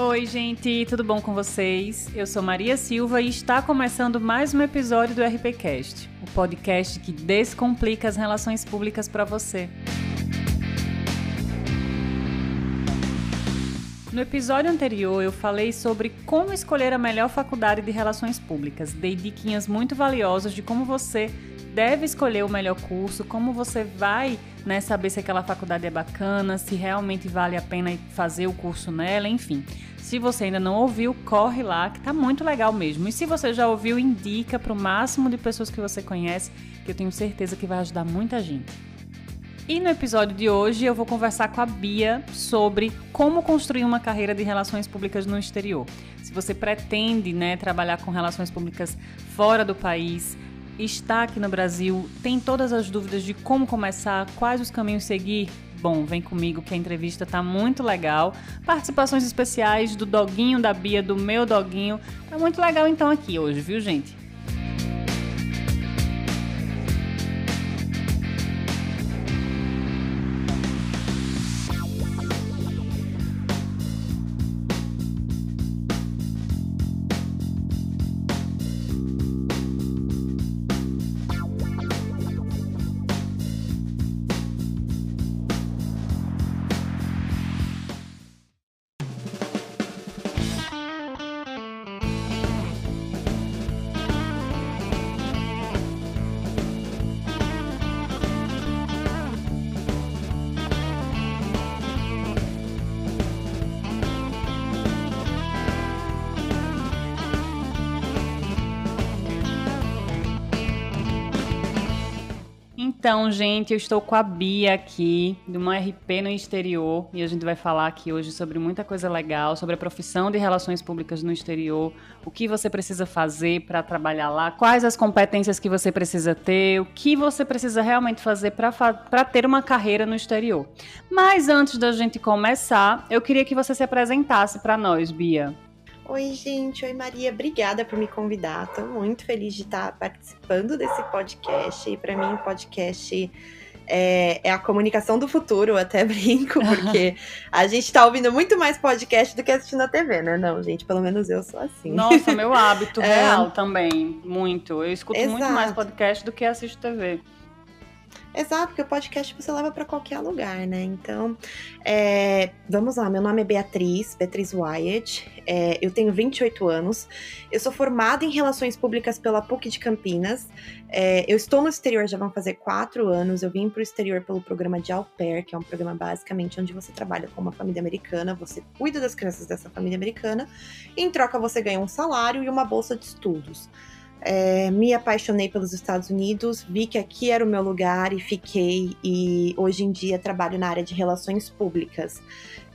Oi, gente, tudo bom com vocês? Eu sou Maria Silva e está começando mais um episódio do RPCast, o podcast que descomplica as relações públicas para você. No episódio anterior, eu falei sobre como escolher a melhor faculdade de relações públicas. Dei diquinhas muito valiosas de como você deve escolher o melhor curso, como você vai né, saber se aquela faculdade é bacana, se realmente vale a pena fazer o curso nela, enfim. Se você ainda não ouviu, corre lá, que tá muito legal mesmo. E se você já ouviu, indica para o máximo de pessoas que você conhece, que eu tenho certeza que vai ajudar muita gente. E no episódio de hoje eu vou conversar com a Bia sobre como construir uma carreira de relações públicas no exterior. Se você pretende né, trabalhar com relações públicas fora do país, está aqui no Brasil, tem todas as dúvidas de como começar, quais os caminhos seguir, Bom, vem comigo que a entrevista tá muito legal. Participações especiais do doguinho da Bia, do meu doguinho. Tá muito legal então aqui hoje, viu, gente? Então, gente, eu estou com a Bia aqui, de uma RP no exterior, e a gente vai falar aqui hoje sobre muita coisa legal, sobre a profissão de relações públicas no exterior, o que você precisa fazer para trabalhar lá, quais as competências que você precisa ter, o que você precisa realmente fazer para ter uma carreira no exterior. Mas antes da gente começar, eu queria que você se apresentasse para nós, Bia. Oi, gente. Oi, Maria. Obrigada por me convidar. Estou muito feliz de estar participando desse podcast. E para mim, o podcast é, é, a comunicação do futuro. Eu até brinco, porque a gente está ouvindo muito mais podcast do que assistindo a TV, né? Não, gente, pelo menos eu sou assim. Nossa, meu hábito é... real também. Muito. Eu escuto Exato. muito mais podcast do que assisto TV. Exato, porque o podcast você leva para qualquer lugar, né? Então, é, vamos lá, meu nome é Beatriz, Beatriz Wyatt, é, eu tenho 28 anos, eu sou formada em Relações Públicas pela PUC de Campinas, é, eu estou no exterior já vão fazer quatro anos, eu vim para o exterior pelo programa de Au Pair, que é um programa basicamente onde você trabalha com uma família americana, você cuida das crianças dessa família americana, em troca você ganha um salário e uma bolsa de estudos. É, me apaixonei pelos Estados Unidos, vi que aqui era o meu lugar e fiquei. E hoje em dia trabalho na área de relações públicas.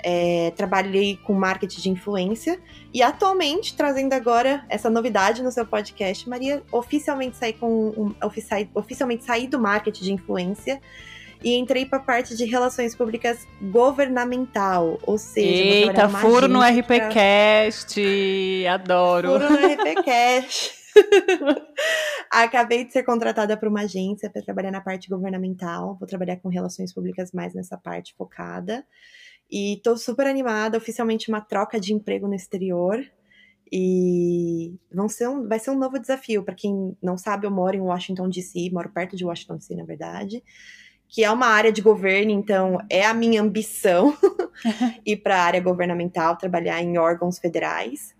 É, trabalhei com marketing de influência e atualmente trazendo agora essa novidade no seu podcast, Maria, oficialmente saí com um, oficialmente saí do marketing de influência e entrei para a parte de relações públicas governamental, ou seja, Eita, furo no RPcast, pra... adoro. Furo no RPcast. Acabei de ser contratada para uma agência para trabalhar na parte governamental. Vou trabalhar com relações públicas mais nessa parte focada. E estou super animada, oficialmente uma troca de emprego no exterior. E vão ser um, vai ser um novo desafio. Para quem não sabe, eu moro em Washington DC, moro perto de Washington DC, na verdade, que é uma área de governo, então é a minha ambição ir para a área governamental, trabalhar em órgãos federais.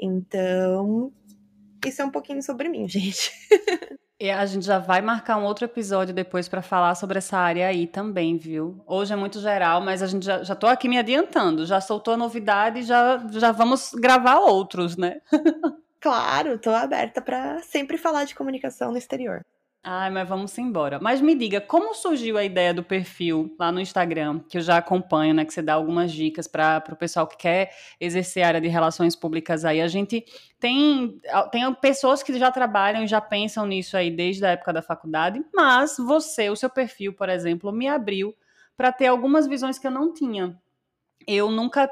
Então, isso é um pouquinho sobre mim, gente. E a gente já vai marcar um outro episódio depois para falar sobre essa área aí também, viu? Hoje é muito geral, mas a gente já, já tô aqui me adiantando, já soltou a novidade e já, já vamos gravar outros, né? claro, tô aberta para sempre falar de comunicação no exterior. Ai, mas vamos embora. Mas me diga, como surgiu a ideia do perfil lá no Instagram, que eu já acompanho, né? Que você dá algumas dicas para o pessoal que quer exercer a área de relações públicas aí. A gente tem, tem pessoas que já trabalham e já pensam nisso aí desde a época da faculdade, mas você, o seu perfil, por exemplo, me abriu para ter algumas visões que eu não tinha. Eu nunca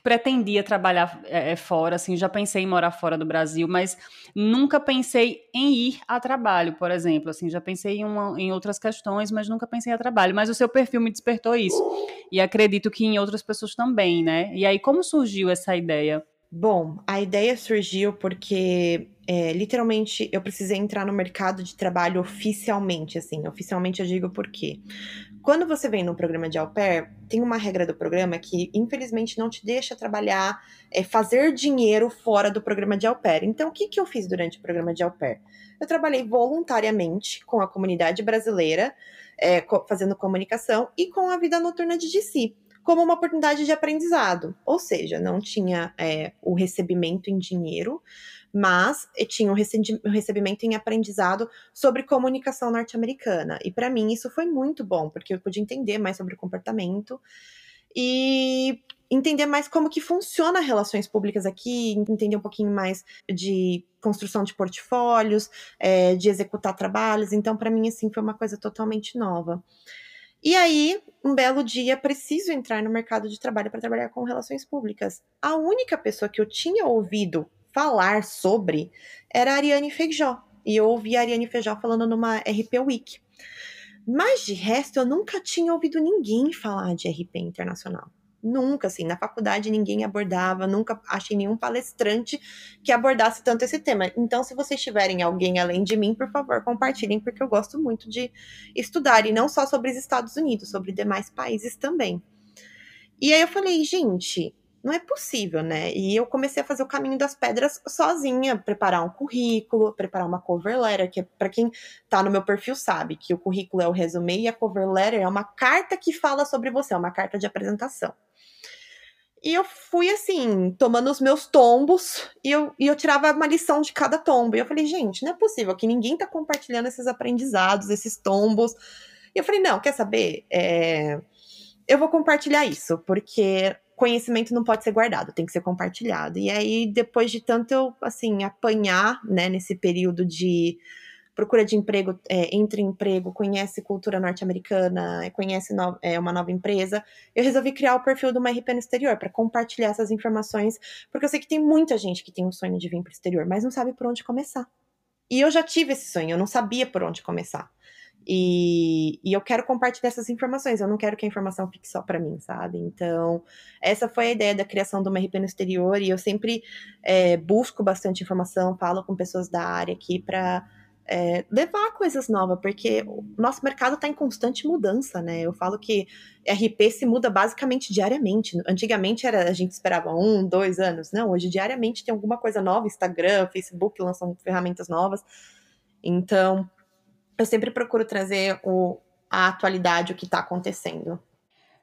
pretendia trabalhar é, fora, assim, já pensei em morar fora do Brasil, mas nunca pensei em ir a trabalho, por exemplo, assim, já pensei em, uma, em outras questões, mas nunca pensei a trabalho. Mas o seu perfil me despertou isso e acredito que em outras pessoas também, né? E aí como surgiu essa ideia? Bom, a ideia surgiu porque é, literalmente eu precisei entrar no mercado de trabalho oficialmente, assim. Oficialmente eu digo por quê? Quando você vem no programa de au pair, tem uma regra do programa que, infelizmente, não te deixa trabalhar, é, fazer dinheiro fora do programa de au pair. Então, o que, que eu fiz durante o programa de au pair? Eu trabalhei voluntariamente com a comunidade brasileira, é, co fazendo comunicação, e com a vida noturna de DC, como uma oportunidade de aprendizado. Ou seja, não tinha é, o recebimento em dinheiro, mas tinha um recebimento em aprendizado sobre comunicação norte-americana. E para mim isso foi muito bom, porque eu pude entender mais sobre o comportamento e entender mais como que funciona relações públicas aqui, entender um pouquinho mais de construção de portfólios, é, de executar trabalhos. Então, para mim, assim, foi uma coisa totalmente nova. E aí, um belo dia, preciso entrar no mercado de trabalho para trabalhar com relações públicas. A única pessoa que eu tinha ouvido falar sobre era a Ariane Feijó. E eu ouvi a Ariane Feijó falando numa RP Week. Mas de resto, eu nunca tinha ouvido ninguém falar de RP internacional. Nunca, assim, na faculdade ninguém abordava, nunca achei nenhum palestrante que abordasse tanto esse tema. Então, se vocês tiverem alguém além de mim, por favor, compartilhem, porque eu gosto muito de estudar, e não só sobre os Estados Unidos, sobre demais países também. E aí eu falei, gente, não é possível, né? E eu comecei a fazer o caminho das pedras sozinha, preparar um currículo, preparar uma cover letter, que é para quem tá no meu perfil sabe que o currículo é o resumê e a cover letter é uma carta que fala sobre você, é uma carta de apresentação. E eu fui assim, tomando os meus tombos, e eu, e eu tirava uma lição de cada tombo. E eu falei, gente, não é possível que ninguém tá compartilhando esses aprendizados, esses tombos. E eu falei, não, quer saber? É... Eu vou compartilhar isso, porque conhecimento não pode ser guardado, tem que ser compartilhado. E aí, depois de tanto eu, assim, apanhar, né, nesse período de procura de emprego, é, entre emprego, conhece cultura norte-americana, conhece no, é, uma nova empresa, eu resolvi criar o perfil do uma RP no exterior para compartilhar essas informações, porque eu sei que tem muita gente que tem um sonho de vir para o exterior, mas não sabe por onde começar. E eu já tive esse sonho, eu não sabia por onde começar. E, e, eu quero compartilhar essas informações, eu não quero que a informação fique só para mim, sabe? Então, essa foi a ideia da criação do MRP no exterior, e eu sempre é, busco bastante informação, falo com pessoas da área aqui para é, levar coisas novas, porque o nosso mercado está em constante mudança, né? Eu falo que RP se muda basicamente diariamente. Antigamente era a gente esperava um, dois anos, não. Hoje diariamente tem alguma coisa nova, Instagram, Facebook lançam ferramentas novas. Então, eu sempre procuro trazer o, a atualidade, o que está acontecendo.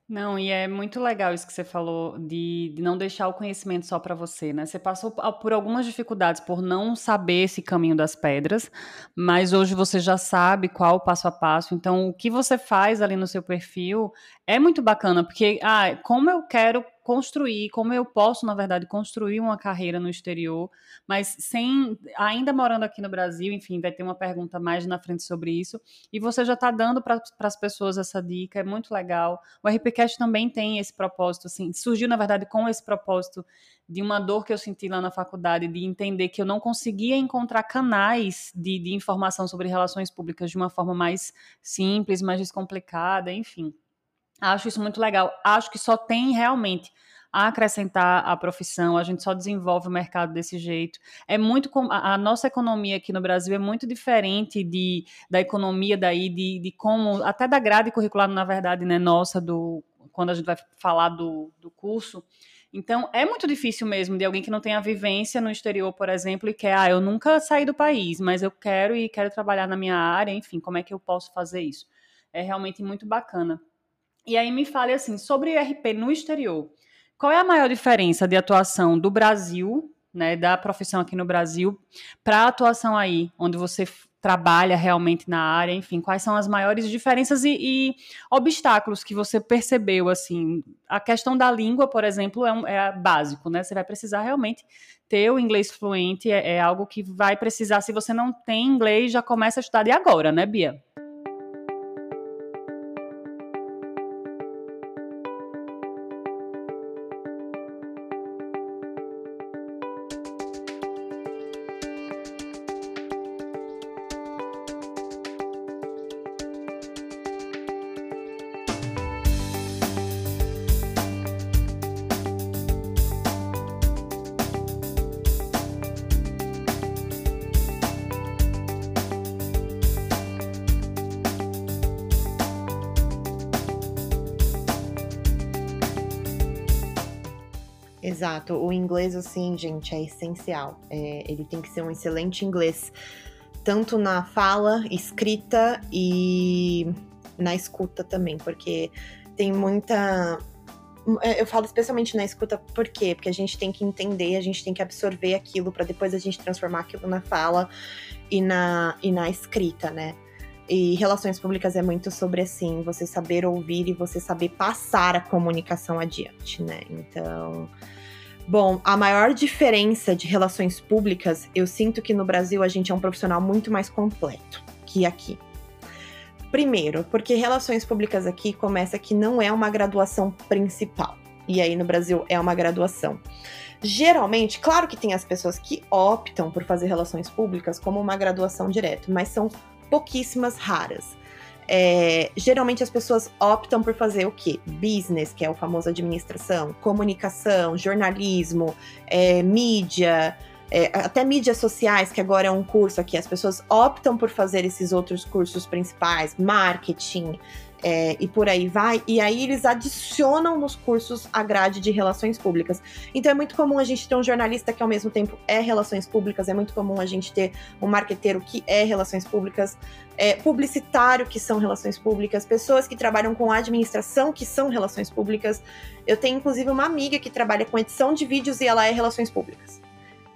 Não, e é muito legal isso que você falou de, de não deixar o conhecimento só para você, né? Você passou por algumas dificuldades por não saber esse caminho das pedras, mas hoje você já sabe qual o passo a passo. Então, o que você faz ali no seu perfil é muito bacana, porque, ah, como eu quero construir, como eu posso, na verdade, construir uma carreira no exterior, mas sem, ainda morando aqui no Brasil, enfim, vai ter uma pergunta mais na frente sobre isso, e você já está dando para as pessoas essa dica, é muito legal. O RPCast também tem esse propósito, assim, surgiu, na verdade, com esse propósito de uma dor que eu senti lá na faculdade, de entender que eu não conseguia encontrar canais de, de informação sobre relações públicas de uma forma mais simples, mais descomplicada, enfim. Acho isso muito legal. Acho que só tem realmente a acrescentar a profissão, a gente só desenvolve o mercado desse jeito. É muito a nossa economia aqui no Brasil é muito diferente de, da economia daí de, de como até da grade curricular na verdade, né, nossa do quando a gente vai falar do, do curso. Então, é muito difícil mesmo de alguém que não tem a vivência no exterior, por exemplo, e quer, ah, eu nunca saí do país, mas eu quero e quero trabalhar na minha área, enfim, como é que eu posso fazer isso? É realmente muito bacana. E aí me fale assim, sobre RP no exterior. Qual é a maior diferença de atuação do Brasil, né, da profissão aqui no Brasil, para a atuação aí, onde você trabalha realmente na área, enfim, quais são as maiores diferenças e, e, obstáculos que você percebeu, assim, a questão da língua, por exemplo, é, um, é básico, né, você vai precisar realmente ter o inglês fluente, é, é algo que vai precisar, se você não tem inglês, já começa a estudar de agora, né, Bia? Exato. O inglês, assim, gente, é essencial. É, ele tem que ser um excelente inglês, tanto na fala, escrita e na escuta também, porque tem muita. É, eu falo especialmente na escuta, por quê? Porque a gente tem que entender, a gente tem que absorver aquilo para depois a gente transformar aquilo na fala e na, e na escrita, né? E relações públicas é muito sobre assim, você saber ouvir e você saber passar a comunicação adiante, né? Então, bom, a maior diferença de relações públicas, eu sinto que no Brasil a gente é um profissional muito mais completo que aqui. Primeiro, porque relações públicas aqui começa que não é uma graduação principal. E aí no Brasil é uma graduação. Geralmente, claro que tem as pessoas que optam por fazer relações públicas como uma graduação direto, mas são pouquíssimas raras. É, geralmente as pessoas optam por fazer o quê? Business, que é o famoso administração, comunicação, jornalismo, é, mídia, é, até mídias sociais, que agora é um curso aqui. As pessoas optam por fazer esses outros cursos principais, marketing, é, e por aí vai. E aí eles adicionam nos cursos a grade de relações públicas. Então é muito comum a gente ter um jornalista que ao mesmo tempo é relações públicas, é muito comum a gente ter um marqueteiro que é relações públicas, é, publicitário que são relações públicas, pessoas que trabalham com administração que são relações públicas. Eu tenho inclusive uma amiga que trabalha com edição de vídeos e ela é relações públicas.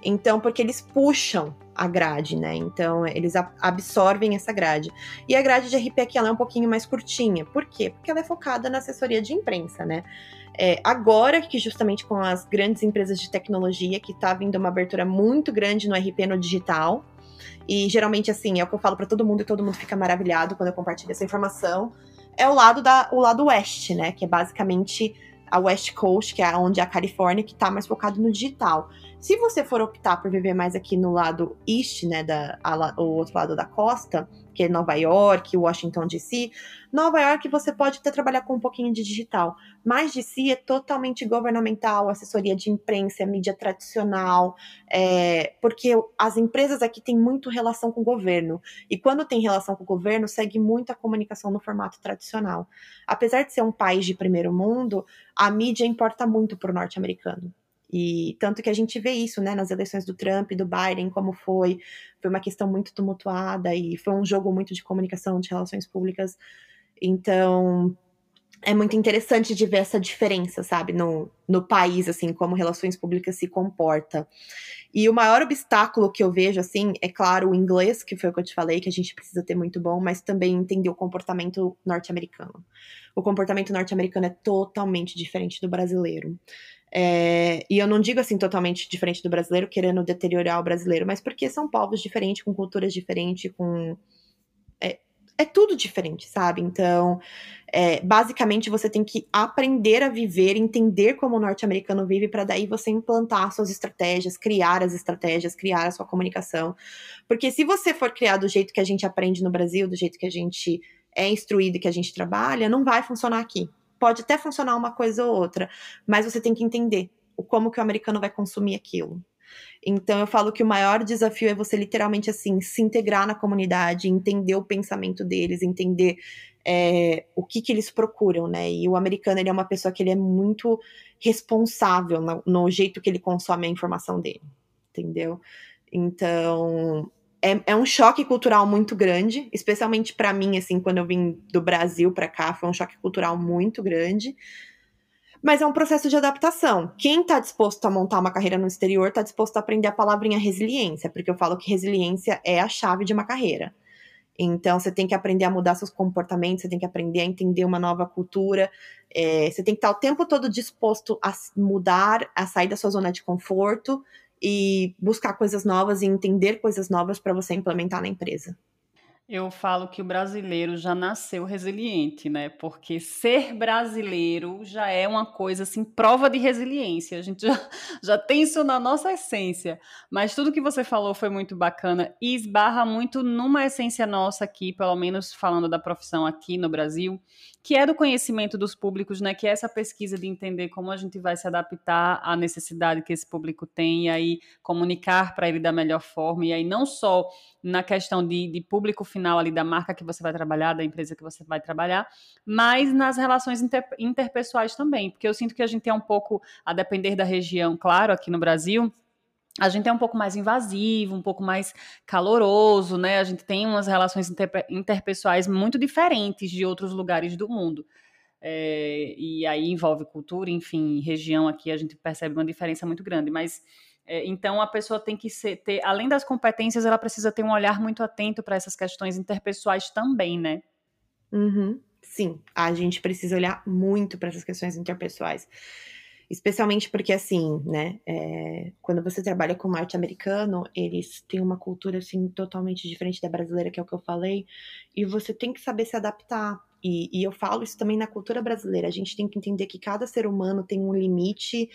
Então, porque eles puxam a grade, né? Então, eles absorvem essa grade. E a grade de RP aqui ela é um pouquinho mais curtinha. Por quê? Porque ela é focada na assessoria de imprensa, né? É, agora que justamente com as grandes empresas de tecnologia, que tá vindo uma abertura muito grande no RP no digital, e geralmente assim, é o que eu falo para todo mundo e todo mundo fica maravilhado quando eu compartilho essa informação, é o lado da o lado oeste, né, que é basicamente a West Coast, que é onde é a Califórnia, que está mais focado no digital. Se você for optar por viver mais aqui no lado east, né, da, a, o outro lado da costa, que é Nova York, Washington DC, Nova York você pode até trabalhar com um pouquinho de digital, mas DC é totalmente governamental, assessoria de imprensa, mídia tradicional, é, porque as empresas aqui têm muito relação com o governo, e quando tem relação com o governo, segue muito a comunicação no formato tradicional. Apesar de ser um país de primeiro mundo, a mídia importa muito para o norte-americano. E tanto que a gente vê isso, né, nas eleições do Trump e do Biden, como foi. Foi uma questão muito tumultuada e foi um jogo muito de comunicação, de relações públicas. Então, é muito interessante de ver essa diferença, sabe, no, no país, assim, como relações públicas se comporta. E o maior obstáculo que eu vejo, assim, é claro, o inglês, que foi o que eu te falei, que a gente precisa ter muito bom, mas também entender o comportamento norte-americano. O comportamento norte-americano é totalmente diferente do brasileiro. É, e eu não digo assim totalmente diferente do brasileiro, querendo deteriorar o brasileiro, mas porque são povos diferentes, com culturas diferentes, com. É, é tudo diferente, sabe? Então, é, basicamente, você tem que aprender a viver, entender como o norte-americano vive, para daí você implantar suas estratégias, criar as estratégias, criar a sua comunicação. Porque se você for criar do jeito que a gente aprende no Brasil, do jeito que a gente é instruído e que a gente trabalha, não vai funcionar aqui pode até funcionar uma coisa ou outra, mas você tem que entender o como que o americano vai consumir aquilo. Então eu falo que o maior desafio é você literalmente assim se integrar na comunidade, entender o pensamento deles, entender é, o que que eles procuram, né? E o americano ele é uma pessoa que ele é muito responsável no, no jeito que ele consome a informação dele, entendeu? Então é, é um choque cultural muito grande, especialmente para mim, assim, quando eu vim do Brasil para cá, foi um choque cultural muito grande. Mas é um processo de adaptação. Quem está disposto a montar uma carreira no exterior está disposto a aprender a palavrinha resiliência, porque eu falo que resiliência é a chave de uma carreira. Então, você tem que aprender a mudar seus comportamentos, você tem que aprender a entender uma nova cultura, é, você tem que estar o tempo todo disposto a mudar, a sair da sua zona de conforto e buscar coisas novas e entender coisas novas para você implementar na empresa. Eu falo que o brasileiro já nasceu resiliente, né? Porque ser brasileiro já é uma coisa assim, prova de resiliência. A gente já, já tem isso na nossa essência. Mas tudo que você falou foi muito bacana e esbarra muito numa essência nossa aqui, pelo menos falando da profissão aqui no Brasil, que é do conhecimento dos públicos, né? Que é essa pesquisa de entender como a gente vai se adaptar à necessidade que esse público tem e aí comunicar para ele da melhor forma. E aí não só na questão de, de, público final ali da marca que você vai trabalhar, da empresa que você vai trabalhar, mas nas relações inter, interpessoais também, porque eu sinto que a gente é um pouco, a depender da região, claro, aqui no Brasil, a gente é um pouco mais invasivo, um pouco mais caloroso, né? A gente tem umas relações inter, interpessoais muito diferentes de outros lugares do mundo. É, e aí envolve cultura, enfim, região aqui a gente percebe uma diferença muito grande. Mas é, então a pessoa tem que ser, ter, além das competências, ela precisa ter um olhar muito atento para essas questões interpessoais também, né? Uhum. Sim, a gente precisa olhar muito para essas questões interpessoais. Especialmente porque, assim, né, é, quando você trabalha com norte-americano, eles têm uma cultura, assim, totalmente diferente da brasileira, que é o que eu falei, e você tem que saber se adaptar. E, e eu falo isso também na cultura brasileira, a gente tem que entender que cada ser humano tem um limite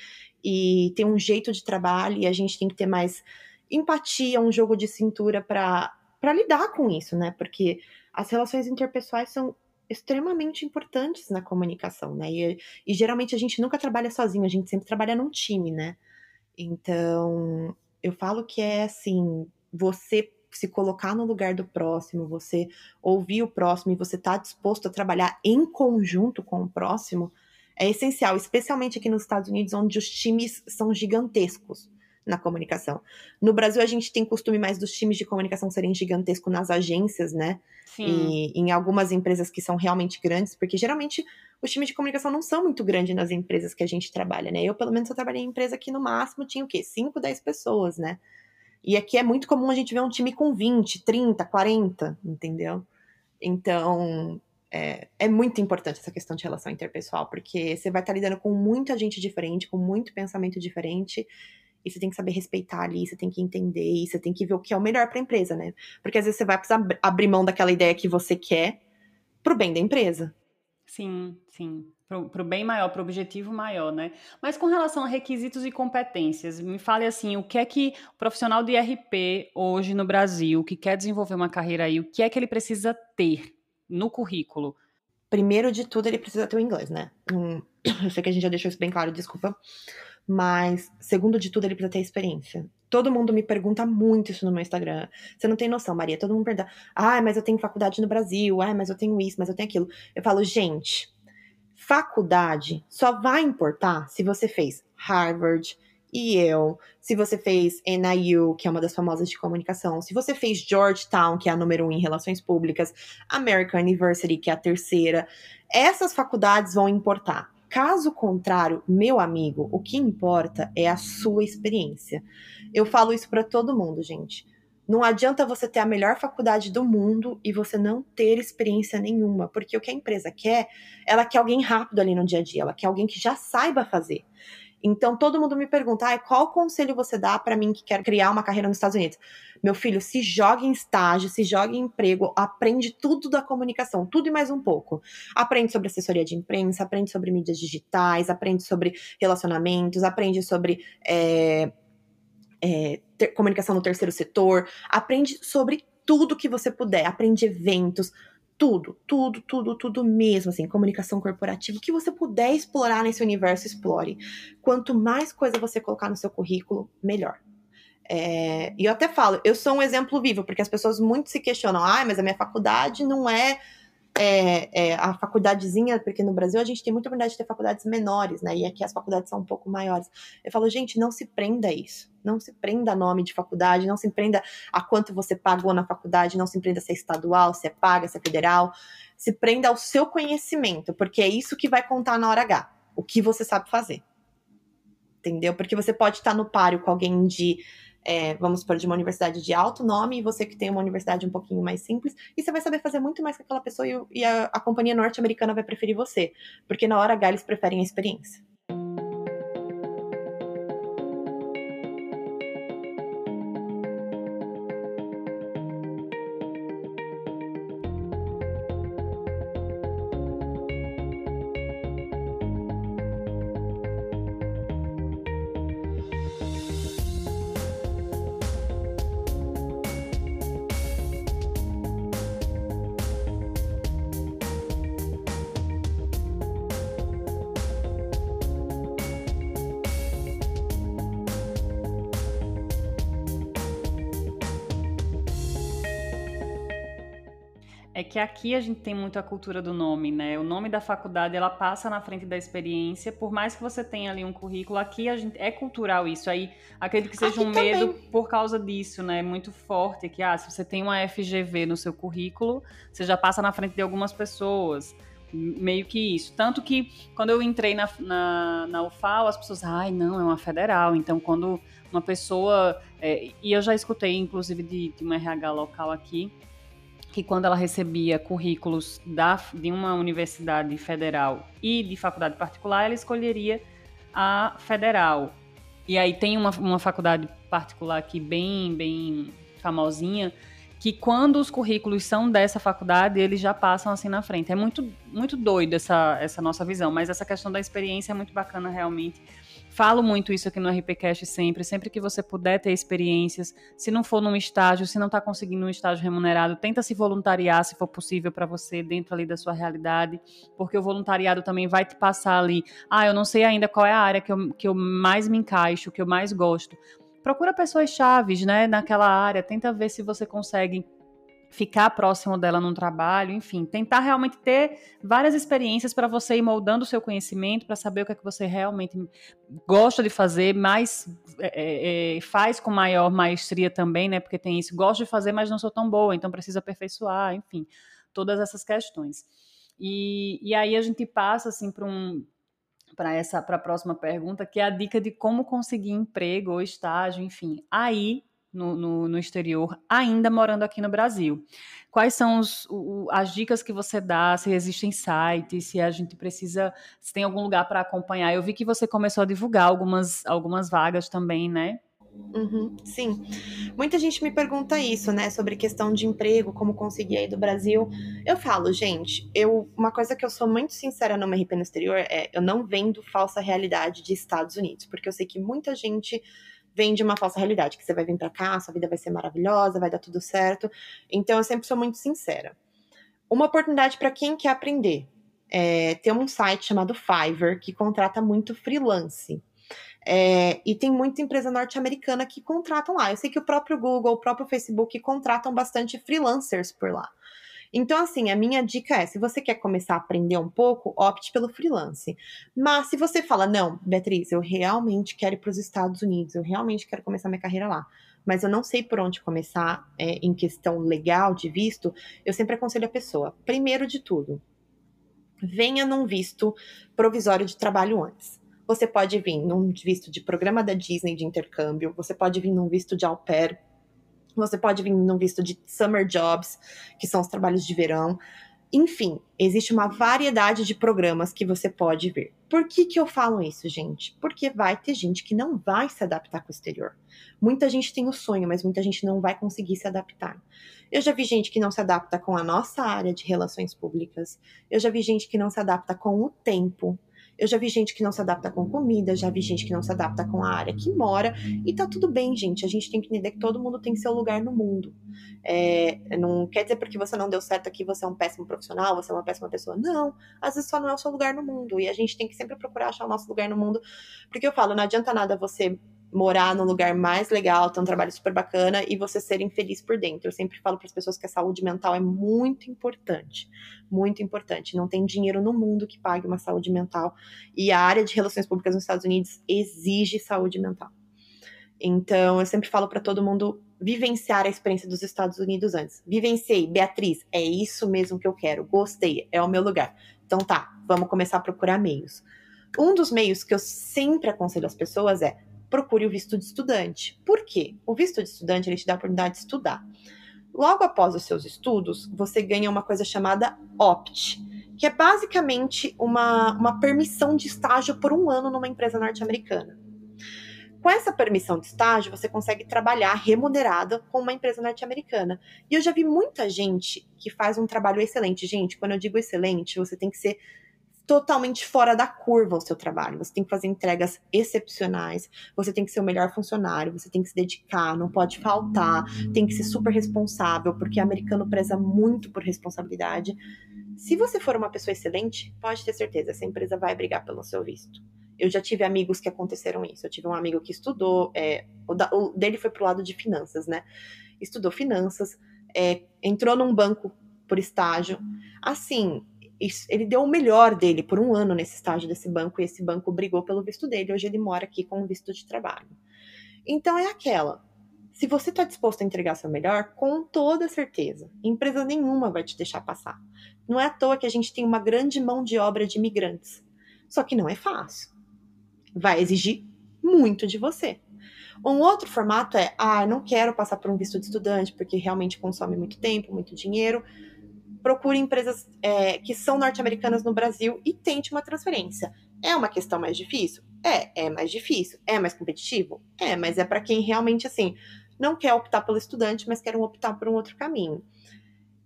e tem um jeito de trabalho, e a gente tem que ter mais empatia, um jogo de cintura para lidar com isso, né? Porque as relações interpessoais são extremamente importantes na comunicação, né? E, e, geralmente a gente nunca trabalha sozinho, a gente sempre trabalha num time, né? Então, eu falo que é assim, você se colocar no lugar do próximo, você ouvir o próximo e você estar tá disposto a trabalhar em conjunto com o próximo, é essencial, especialmente aqui nos Estados Unidos, onde os times são gigantescos na comunicação. No Brasil, a gente tem costume mais dos times de comunicação serem gigantescos nas agências, né? Sim. E em algumas empresas que são realmente grandes, porque geralmente os times de comunicação não são muito grandes nas empresas que a gente trabalha, né? Eu, pelo menos, eu trabalhei em empresa que no máximo tinha o quê? 5, 10 pessoas, né? E aqui é muito comum a gente ver um time com 20, 30, 40, entendeu? Então, é, é, muito importante essa questão de relação interpessoal, porque você vai estar lidando com muita gente diferente, com muito pensamento diferente, e você tem que saber respeitar ali, você tem que entender, e você tem que ver o que é o melhor para a empresa, né? Porque às vezes você vai precisar abrir mão daquela ideia que você quer pro bem da empresa. Sim, sim. Para o bem maior, para o objetivo maior, né? Mas com relação a requisitos e competências, me fale assim, o que é que o profissional de RP hoje no Brasil, que quer desenvolver uma carreira aí, o que é que ele precisa ter no currículo? Primeiro de tudo, ele precisa ter o inglês, né? Hum, eu sei que a gente já deixou isso bem claro, desculpa. Mas, segundo de tudo, ele precisa ter experiência. Todo mundo me pergunta muito isso no meu Instagram. Você não tem noção, Maria. Todo mundo pergunta: ah, mas eu tenho faculdade no Brasil. Ah, mas eu tenho isso, mas eu tenho aquilo. Eu falo, gente, faculdade só vai importar se você fez Harvard, Yale, se você fez NIU, que é uma das famosas de comunicação, se você fez Georgetown, que é a número um em relações públicas, American University, que é a terceira, essas faculdades vão importar. Caso contrário, meu amigo, o que importa é a sua experiência. Eu falo isso para todo mundo, gente. Não adianta você ter a melhor faculdade do mundo e você não ter experiência nenhuma, porque o que a empresa quer, ela quer alguém rápido ali no dia a dia, ela quer alguém que já saiba fazer. Então todo mundo me pergunta, ah, qual conselho você dá para mim que quer criar uma carreira nos Estados Unidos? Meu filho, se joga em estágio, se joga em emprego, aprende tudo da comunicação, tudo e mais um pouco. Aprende sobre assessoria de imprensa, aprende sobre mídias digitais, aprende sobre relacionamentos, aprende sobre é, é, ter, comunicação no terceiro setor, aprende sobre tudo que você puder, aprende eventos, tudo, tudo, tudo, tudo mesmo, assim, comunicação corporativa, o que você puder explorar nesse universo, explore. Quanto mais coisa você colocar no seu currículo, melhor. É, e eu até falo, eu sou um exemplo vivo, porque as pessoas muito se questionam, ah, mas a minha faculdade não é é, é, a faculdadezinha, porque no Brasil a gente tem muita oportunidade de ter faculdades menores, né? E aqui as faculdades são um pouco maiores. Eu falo, gente, não se prenda a isso. Não se prenda a nome de faculdade, não se prenda a quanto você pagou na faculdade, não se prenda se é estadual, se é paga, se é federal. Se prenda ao seu conhecimento, porque é isso que vai contar na hora H. O que você sabe fazer. Entendeu? Porque você pode estar no páreo com alguém de é, vamos supor, de uma universidade de alto nome e você que tem uma universidade um pouquinho mais simples, e você vai saber fazer muito mais que aquela pessoa e, e a, a companhia norte-americana vai preferir você, porque na hora H eles preferem a experiência. É que aqui a gente tem muito a cultura do nome, né? O nome da faculdade ela passa na frente da experiência, por mais que você tenha ali um currículo, aqui a gente é cultural isso. Aí acredito que seja aqui um também. medo por causa disso, né? Muito forte que ah, se você tem uma FGV no seu currículo, você já passa na frente de algumas pessoas. Meio que isso. Tanto que quando eu entrei na, na, na UFAL, as pessoas, ai, não, é uma federal. Então, quando uma pessoa. É, e eu já escutei, inclusive, de, de uma RH local aqui, que quando ela recebia currículos da, de uma universidade federal e de faculdade particular, ela escolheria a federal. E aí tem uma, uma faculdade particular aqui bem, bem famosinha, que quando os currículos são dessa faculdade, eles já passam assim na frente. É muito, muito doido essa, essa nossa visão, mas essa questão da experiência é muito bacana realmente Falo muito isso aqui no RPCast sempre, sempre que você puder ter experiências, se não for num estágio, se não está conseguindo um estágio remunerado, tenta se voluntariar se for possível para você dentro ali da sua realidade, porque o voluntariado também vai te passar ali, ah, eu não sei ainda qual é a área que eu, que eu mais me encaixo, que eu mais gosto. Procura pessoas chaves, né, naquela área, tenta ver se você consegue ficar próximo dela num trabalho, enfim, tentar realmente ter várias experiências para você ir moldando o seu conhecimento, para saber o que é que você realmente gosta de fazer, mais é, é, é, faz com maior maestria também, né? Porque tem isso, gosto de fazer, mas não sou tão boa, então preciso aperfeiçoar, enfim, todas essas questões. E, e aí a gente passa assim para um para essa para a próxima pergunta, que é a dica de como conseguir emprego ou estágio, enfim. Aí no, no, no, exterior, ainda morando aqui no Brasil. Quais são os, o, as dicas que você dá? Se existem sites, se a gente precisa, se tem algum lugar para acompanhar? Eu vi que você começou a divulgar algumas, algumas vagas também, né? Uhum, sim. Muita gente me pergunta isso, né, sobre questão de emprego, como conseguir aí do Brasil. Eu falo, gente, eu uma coisa que eu sou muito sincera no RP no exterior é eu não vendo falsa realidade de Estados Unidos, porque eu sei que muita gente vem de uma falsa realidade, que você vai vir para cá, sua vida vai ser maravilhosa, vai dar tudo certo. Então eu sempre sou muito sincera. Uma oportunidade para quem quer aprender. É, tem um site chamado Fiverr que contrata muito freelance. É, e tem muita empresa norte-americana que contratam lá. Eu sei que o próprio Google, o próprio Facebook contratam bastante freelancers por lá. Então, assim, a minha dica é: se você quer começar a aprender um pouco, opte pelo freelance. Mas se você fala, não, Beatriz, eu realmente quero ir para os Estados Unidos, eu realmente quero começar minha carreira lá, mas eu não sei por onde começar é, em questão legal de visto, eu sempre aconselho a pessoa, primeiro de tudo, venha num visto provisório de trabalho antes. Você pode vir num visto de programa da Disney de intercâmbio, você pode vir num visto de au pair, você pode vir num visto de summer jobs, que são os trabalhos de verão. Enfim, existe uma variedade de programas que você pode ver. Por que, que eu falo isso, gente? Porque vai ter gente que não vai se adaptar com o exterior. Muita gente tem o sonho, mas muita gente não vai conseguir se adaptar. Eu já vi gente que não se adapta com a nossa área de relações públicas. Eu já vi gente que não se adapta com o tempo. Eu já vi gente que não se adapta com comida, já vi gente que não se adapta com a área que mora, e tá tudo bem, gente. A gente tem que entender que todo mundo tem seu lugar no mundo. É, não quer dizer porque você não deu certo aqui, você é um péssimo profissional, você é uma péssima pessoa. Não, às vezes só não é o seu lugar no mundo. E a gente tem que sempre procurar achar o nosso lugar no mundo. Porque eu falo, não adianta nada você morar num lugar mais legal, ter um trabalho super bacana e você ser infeliz por dentro. Eu sempre falo para as pessoas que a saúde mental é muito importante, muito importante. Não tem dinheiro no mundo que pague uma saúde mental e a área de relações públicas nos Estados Unidos exige saúde mental. Então, eu sempre falo para todo mundo vivenciar a experiência dos Estados Unidos antes. Vivenciei, Beatriz, é isso mesmo que eu quero, gostei, é o meu lugar. Então tá, vamos começar a procurar meios. Um dos meios que eu sempre aconselho as pessoas é procure o visto de estudante. Por quê? O visto de estudante ele te dá a oportunidade de estudar. Logo após os seus estudos, você ganha uma coisa chamada OPT, que é basicamente uma, uma permissão de estágio por um ano numa empresa norte-americana. Com essa permissão de estágio, você consegue trabalhar remunerada com uma empresa norte-americana. E eu já vi muita gente que faz um trabalho excelente. Gente, quando eu digo excelente, você tem que ser totalmente fora da curva o seu trabalho. Você tem que fazer entregas excepcionais, você tem que ser o melhor funcionário, você tem que se dedicar, não pode faltar, tem que ser super responsável, porque o americano preza muito por responsabilidade. Se você for uma pessoa excelente, pode ter certeza, essa empresa vai brigar pelo seu visto. Eu já tive amigos que aconteceram isso. Eu tive um amigo que estudou, é, o, da, o, dele foi pro lado de finanças, né? Estudou finanças, é, entrou num banco por estágio. Assim, ele deu o melhor dele por um ano nesse estágio desse banco e esse banco brigou pelo visto dele. Hoje ele mora aqui com visto de trabalho. Então é aquela. Se você está disposto a entregar seu melhor, com toda certeza, empresa nenhuma vai te deixar passar. Não é à toa que a gente tem uma grande mão de obra de imigrantes. Só que não é fácil. Vai exigir muito de você. Um outro formato é: ah, não quero passar por um visto de estudante porque realmente consome muito tempo, muito dinheiro procure empresas é, que são norte-americanas no Brasil e tente uma transferência. É uma questão mais difícil? É, é mais difícil. É mais competitivo? É, mas é para quem realmente, assim, não quer optar pelo estudante, mas quer optar por um outro caminho.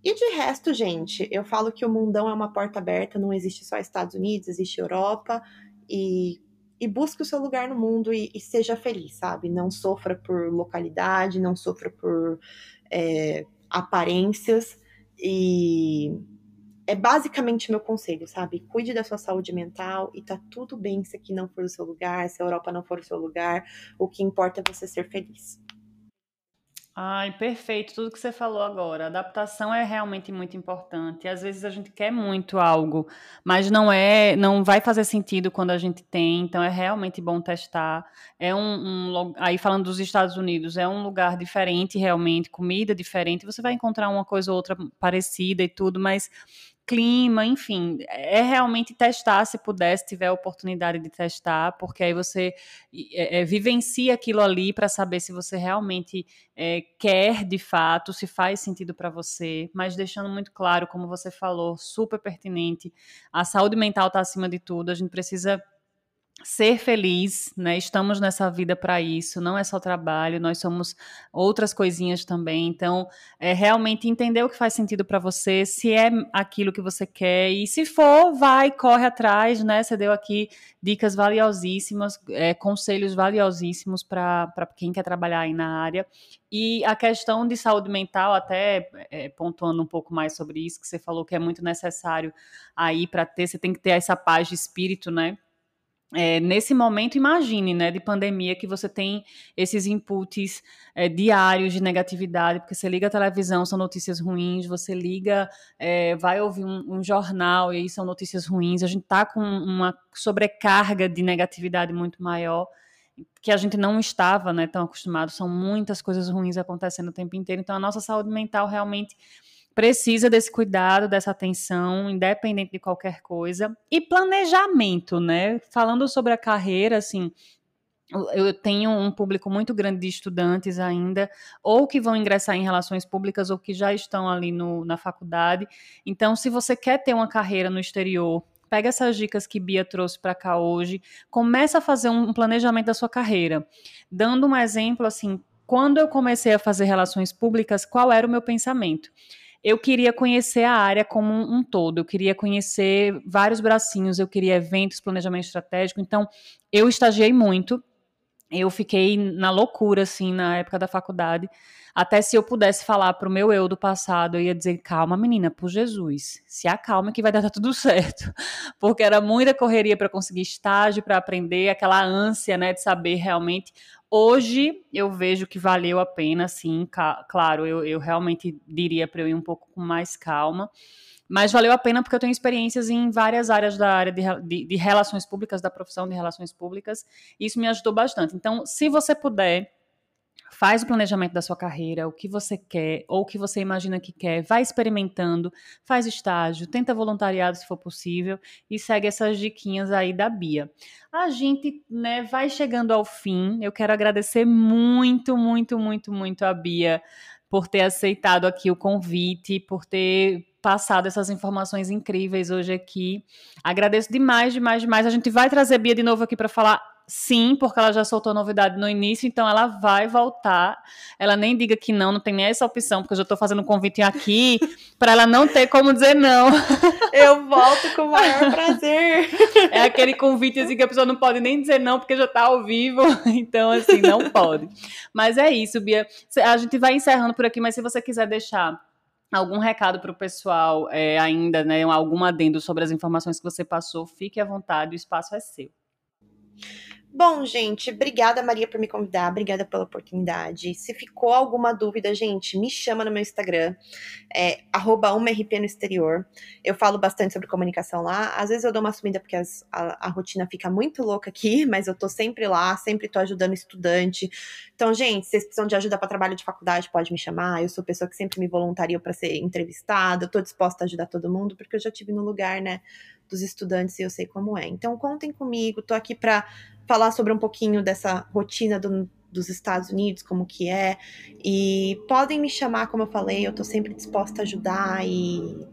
E de resto, gente, eu falo que o mundão é uma porta aberta, não existe só Estados Unidos, existe Europa, e, e busque o seu lugar no mundo e, e seja feliz, sabe? Não sofra por localidade, não sofra por é, aparências, e é basicamente meu conselho, sabe? Cuide da sua saúde mental e tá tudo bem se aqui não for o seu lugar, se a Europa não for o seu lugar. O que importa é você ser feliz. Ai, perfeito, tudo que você falou agora. Adaptação é realmente muito importante. Às vezes a gente quer muito algo, mas não é, não vai fazer sentido quando a gente tem. Então é realmente bom testar. É um, um aí falando dos Estados Unidos, é um lugar diferente realmente, comida diferente. Você vai encontrar uma coisa ou outra parecida e tudo, mas clima, enfim, é realmente testar se puder, se tiver a oportunidade de testar, porque aí você é, é, vivencia aquilo ali para saber se você realmente é, quer de fato, se faz sentido para você, mas deixando muito claro, como você falou, super pertinente, a saúde mental está acima de tudo, a gente precisa ser feliz, né? Estamos nessa vida para isso, não é só trabalho, nós somos outras coisinhas também. Então, é realmente entender o que faz sentido para você, se é aquilo que você quer e se for, vai, corre atrás, né? Você deu aqui dicas valiosíssimas, é, conselhos valiosíssimos para quem quer trabalhar aí na área. E a questão de saúde mental, até é, pontuando um pouco mais sobre isso, que você falou que é muito necessário aí para ter, você tem que ter essa paz de espírito, né? É, nesse momento, imagine, né, de pandemia, que você tem esses inputs é, diários de negatividade, porque você liga a televisão, são notícias ruins, você liga, é, vai ouvir um, um, jornal e aí são notícias ruins, a gente está com uma sobrecarga de negatividade muito maior, que a gente não estava né, tão acostumado, são muitas coisas ruins acontecendo o tempo inteiro, então a nossa saúde mental realmente precisa desse cuidado, dessa atenção, independente de qualquer coisa. E planejamento, né? Falando sobre a carreira, assim, eu tenho um público muito grande de estudantes ainda, ou que vão ingressar em relações públicas, ou que já estão ali no, na faculdade. Então, se você quer ter uma carreira no exterior, pega essas dicas que Bia trouxe para cá hoje, começa a fazer um planejamento da sua carreira. Dando um exemplo, assim, quando eu comecei a fazer relações públicas, qual era o meu pensamento? Eu queria conhecer a área como um, todo, eu queria conhecer vários bracinhos, eu queria eventos, planejamento estratégico, então eu estagiei muito, eu fiquei na loucura, assim, na época da faculdade, até se eu pudesse falar para o meu eu do passado, eu ia dizer, calma menina, por Jesus, se acalma que vai dar tudo certo, porque era muita correria para conseguir estágio, para aprender, aquela ânsia, né, de saber realmente Hoje eu vejo que valeu a pena, sim. Claro, eu, eu realmente diria para eu ir um pouco com mais calma. Mas valeu a pena porque eu tenho experiências em várias áreas da área de, de, de relações públicas, da profissão de relações públicas. E isso me ajudou bastante. Então, se você puder faz o planejamento da sua carreira, o que você quer ou o que você imagina que quer, vai experimentando, faz estágio, tenta voluntariado se for possível e segue essas diquinhas aí da Bia. A gente, né, vai chegando ao fim. Eu quero agradecer muito, muito, muito, muito a Bia por ter aceitado aqui o convite, por ter passado essas informações incríveis hoje aqui. Agradeço demais, demais, demais. A gente vai trazer Bia de novo aqui para falar sim, porque ela já soltou novidade no início, então ela vai voltar. Ela nem diga que não, não tem nem essa opção, porque eu já estou fazendo um convite aqui para ela não ter como dizer não. Eu volto com o maior prazer. É aquele convite assim que a pessoa não pode nem dizer não, porque já está ao vivo, então assim, não pode. Mas é isso, Bia. A gente vai encerrando por aqui, mas se você quiser deixar algum recado para o pessoal é, ainda, né, algum adendo sobre as informações que você passou, fique à vontade, o espaço é seu. Bom, gente, obrigada, Maria, por me convidar, obrigada pela oportunidade. Se ficou alguma dúvida, gente, me chama no meu Instagram, é no exterior. Eu falo bastante sobre comunicação lá. Às vezes eu dou uma sumida porque as, a, a, rotina fica muito louca aqui, mas eu tô sempre lá, sempre tô ajudando estudante. Então, gente, se vocês precisam de ajuda para trabalho de faculdade, pode me chamar. Eu sou pessoa que sempre me voluntaria para ser entrevistada. Eu tô disposta a ajudar todo mundo, porque eu já tive no lugar, né, dos estudantes e eu sei como é. Então, contem comigo, tô aqui para falar sobre um pouquinho dessa rotina do, dos Estados Unidos, como que é. E podem me chamar, como eu falei, eu tô sempre disposta a ajudar e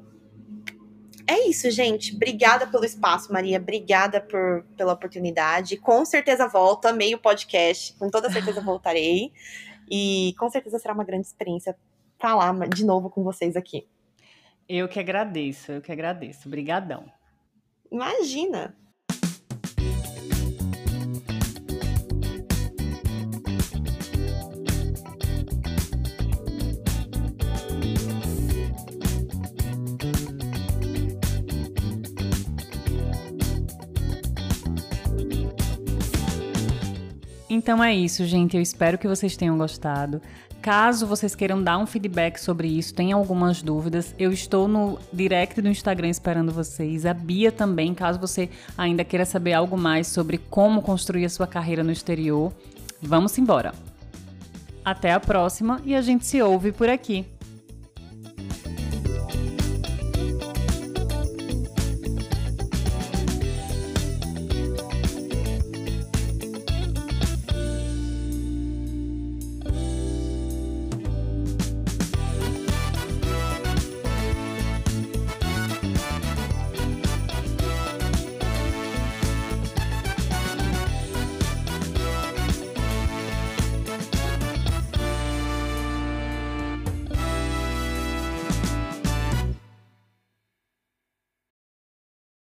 é isso, gente. Obrigada pelo espaço, Maria. Obrigada por, pela oportunidade. Com certeza volta, meio podcast. Com toda certeza voltarei. E com certeza será uma grande experiência falar de novo com vocês aqui. Eu que agradeço, eu que agradeço. Obrigadão. Imagina! Então é isso, gente. Eu espero que vocês tenham gostado. Caso vocês queiram dar um feedback sobre isso, tem algumas dúvidas, eu estou no direct do Instagram esperando vocês. A Bia também, caso você ainda queira saber algo mais sobre como construir a sua carreira no exterior. Vamos embora. Até a próxima e a gente se ouve por aqui.